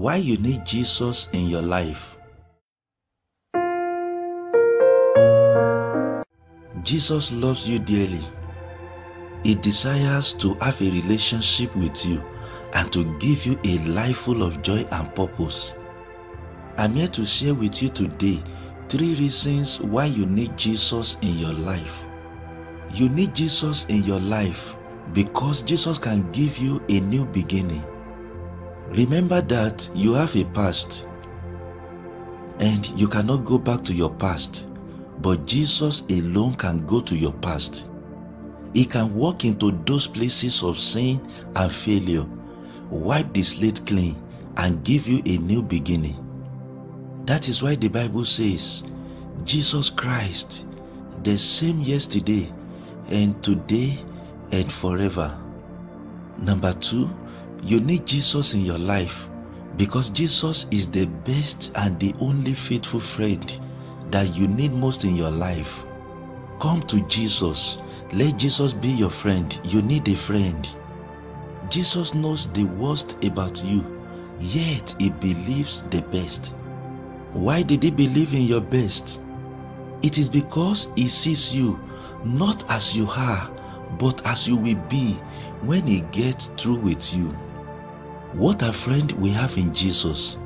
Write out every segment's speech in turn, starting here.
Why you need Jesus in your life? Jesus loves you dearly. He desires to have a relationship with you and to give you a life full of joy and purpose. I'm here to share with you today three reasons why you need Jesus in your life. You need Jesus in your life because Jesus can give you a new beginning. Remember that you have a past and you cannot go back to your past, but Jesus alone can go to your past. He can walk into those places of sin and failure, wipe the slate clean, and give you a new beginning. That is why the Bible says, Jesus Christ, the same yesterday and today and forever. Number two, you need Jesus in your life because Jesus is the best and the only faithful friend that you need most in your life. Come to Jesus. Let Jesus be your friend. You need a friend. Jesus knows the worst about you, yet he believes the best. Why did he believe in your best? It is because he sees you not as you are, but as you will be when he gets through with you. What a friend we have in Jesus.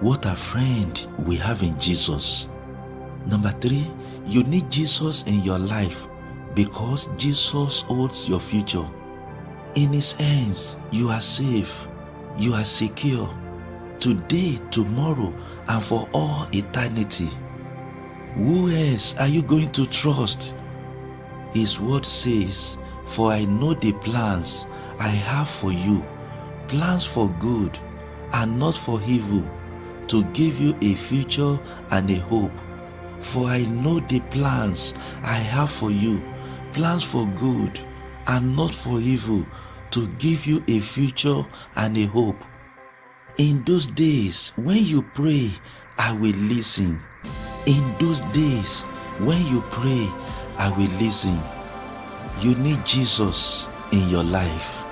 What a friend we have in Jesus. Number three, you need Jesus in your life because Jesus holds your future. In his hands, you are safe, you are secure, today, tomorrow, and for all eternity. Who else are you going to trust? His word says, For I know the plans I have for you, plans for good and not for evil, to give you a future and a hope. For I know the plans I have for you, plans for good and not for evil, to give you a future and a hope. In those days, when you pray, I will listen. In those days, when you pray, I will listen. You need Jesus in your life.